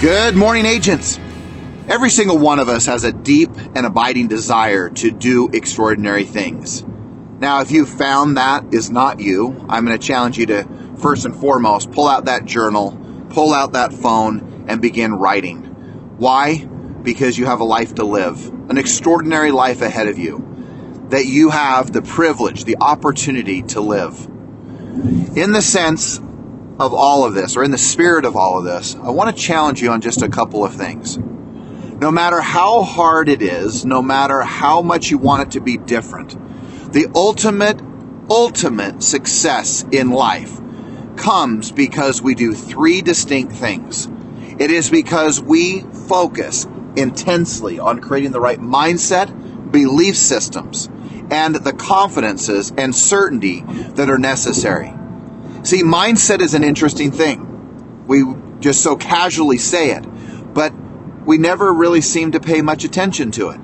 Good morning, agents. Every single one of us has a deep and abiding desire to do extraordinary things. Now, if you found that is not you, I'm going to challenge you to first and foremost pull out that journal, pull out that phone, and begin writing. Why? Because you have a life to live, an extraordinary life ahead of you, that you have the privilege, the opportunity to live. In the sense of all of this, or in the spirit of all of this, I want to challenge you on just a couple of things. No matter how hard it is, no matter how much you want it to be different, the ultimate, ultimate success in life comes because we do three distinct things. It is because we focus intensely on creating the right mindset, belief systems, and the confidences and certainty that are necessary. See, mindset is an interesting thing. We just so casually say it, but we never really seem to pay much attention to it.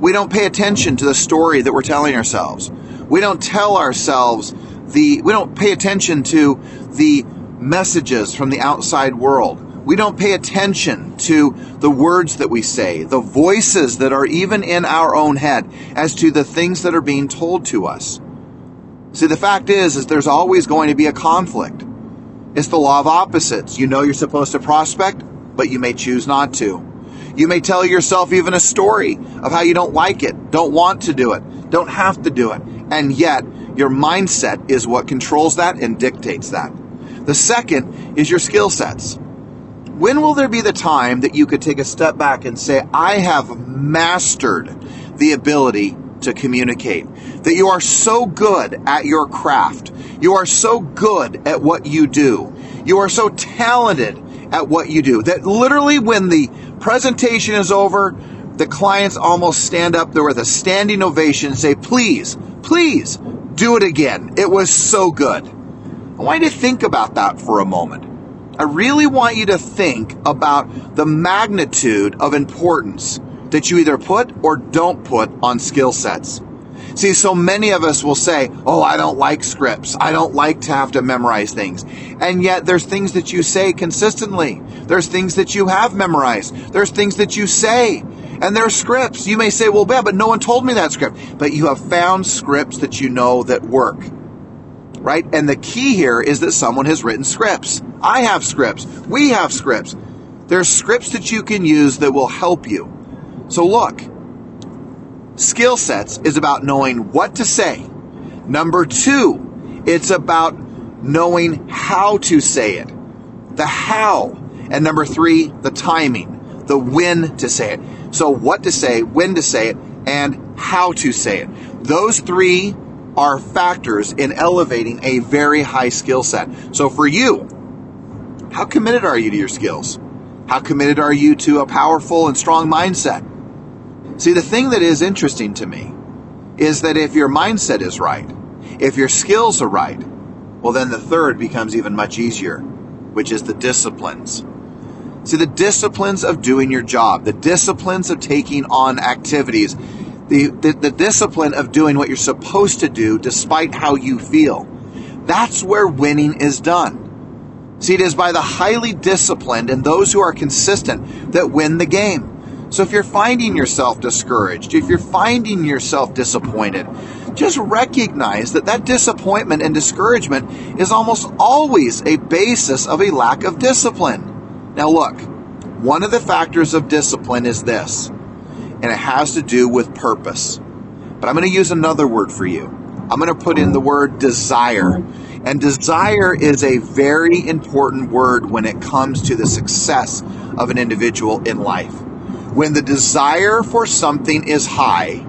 We don't pay attention to the story that we're telling ourselves. We don't tell ourselves the, we don't pay attention to the messages from the outside world. We don't pay attention to the words that we say, the voices that are even in our own head as to the things that are being told to us. See, the fact is, is there's always going to be a conflict. It's the law of opposites. You know you're supposed to prospect, but you may choose not to. You may tell yourself even a story of how you don't like it, don't want to do it, don't have to do it. And yet, your mindset is what controls that and dictates that. The second is your skill sets. When will there be the time that you could take a step back and say, I have mastered the ability to communicate. That you are so good at your craft. You are so good at what you do. You are so talented at what you do that literally when the presentation is over, the clients almost stand up there with a standing ovation and say, please, please do it again. It was so good. I want you to think about that for a moment. I really want you to think about the magnitude of importance that you either put or don't put on skill sets. See, so many of us will say, Oh, I don't like scripts. I don't like to have to memorize things. And yet there's things that you say consistently. There's things that you have memorized. There's things that you say. And there's scripts. You may say, well, yeah, but no one told me that script. But you have found scripts that you know that work. Right? And the key here is that someone has written scripts. I have scripts. We have scripts. There's scripts that you can use that will help you. So look, skill sets is about knowing what to say. Number two, it's about knowing how to say it. The how. And number three, the timing, the when to say it. So what to say, when to say it, and how to say it. Those three are factors in elevating a very high skill set. So for you, how committed are you to your skills? How committed are you to a powerful and strong mindset? See, the thing that is interesting to me is that if your mindset is right, if your skills are right, well, then the third becomes even much easier, which is the disciplines. See, the disciplines of doing your job, the disciplines of taking on activities, the, the, the discipline of doing what you're supposed to do despite how you feel. That's where winning is done. See, it is by the highly disciplined and those who are consistent that win the game. So if you're finding yourself discouraged, if you're finding yourself disappointed, just recognize that that disappointment and discouragement is almost always a basis of a lack of discipline. Now, look, one of the factors of discipline is this, and it has to do with purpose. But I'm going to use another word for you. I'm going to put in the word desire. And desire is a very important word when it comes to the success of an individual in life. When the desire for something is high,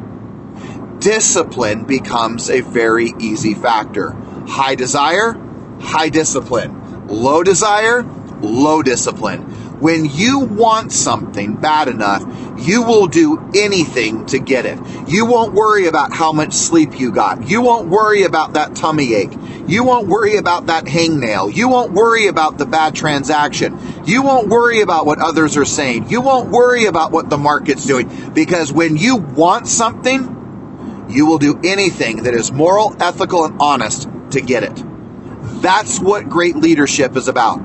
discipline becomes a very easy factor. High desire, high discipline. Low desire, low discipline. When you want something bad enough, you will do anything to get it. You won't worry about how much sleep you got. You won't worry about that tummy ache. You won't worry about that hangnail. You won't worry about the bad transaction. You won't worry about what others are saying. You won't worry about what the market's doing because when you want something, you will do anything that is moral, ethical, and honest to get it. That's what great leadership is about.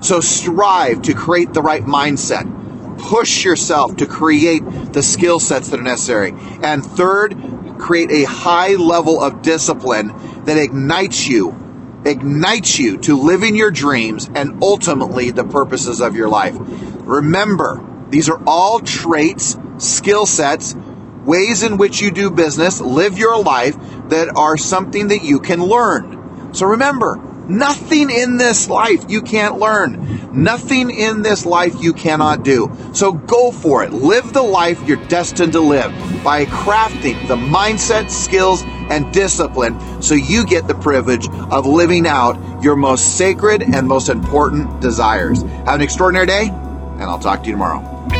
So strive to create the right mindset. Push yourself to create the skill sets that are necessary. And third, create a high level of discipline that ignites you, ignites you to living your dreams and ultimately the purposes of your life. Remember, these are all traits, skill sets, ways in which you do business, live your life that are something that you can learn. So remember, nothing in this life you can't learn. Nothing in this life you cannot do. So go for it. Live the life you're destined to live by crafting the mindset, skills, and discipline so you get the privilege of living out your most sacred and most important desires. Have an extraordinary day, and I'll talk to you tomorrow.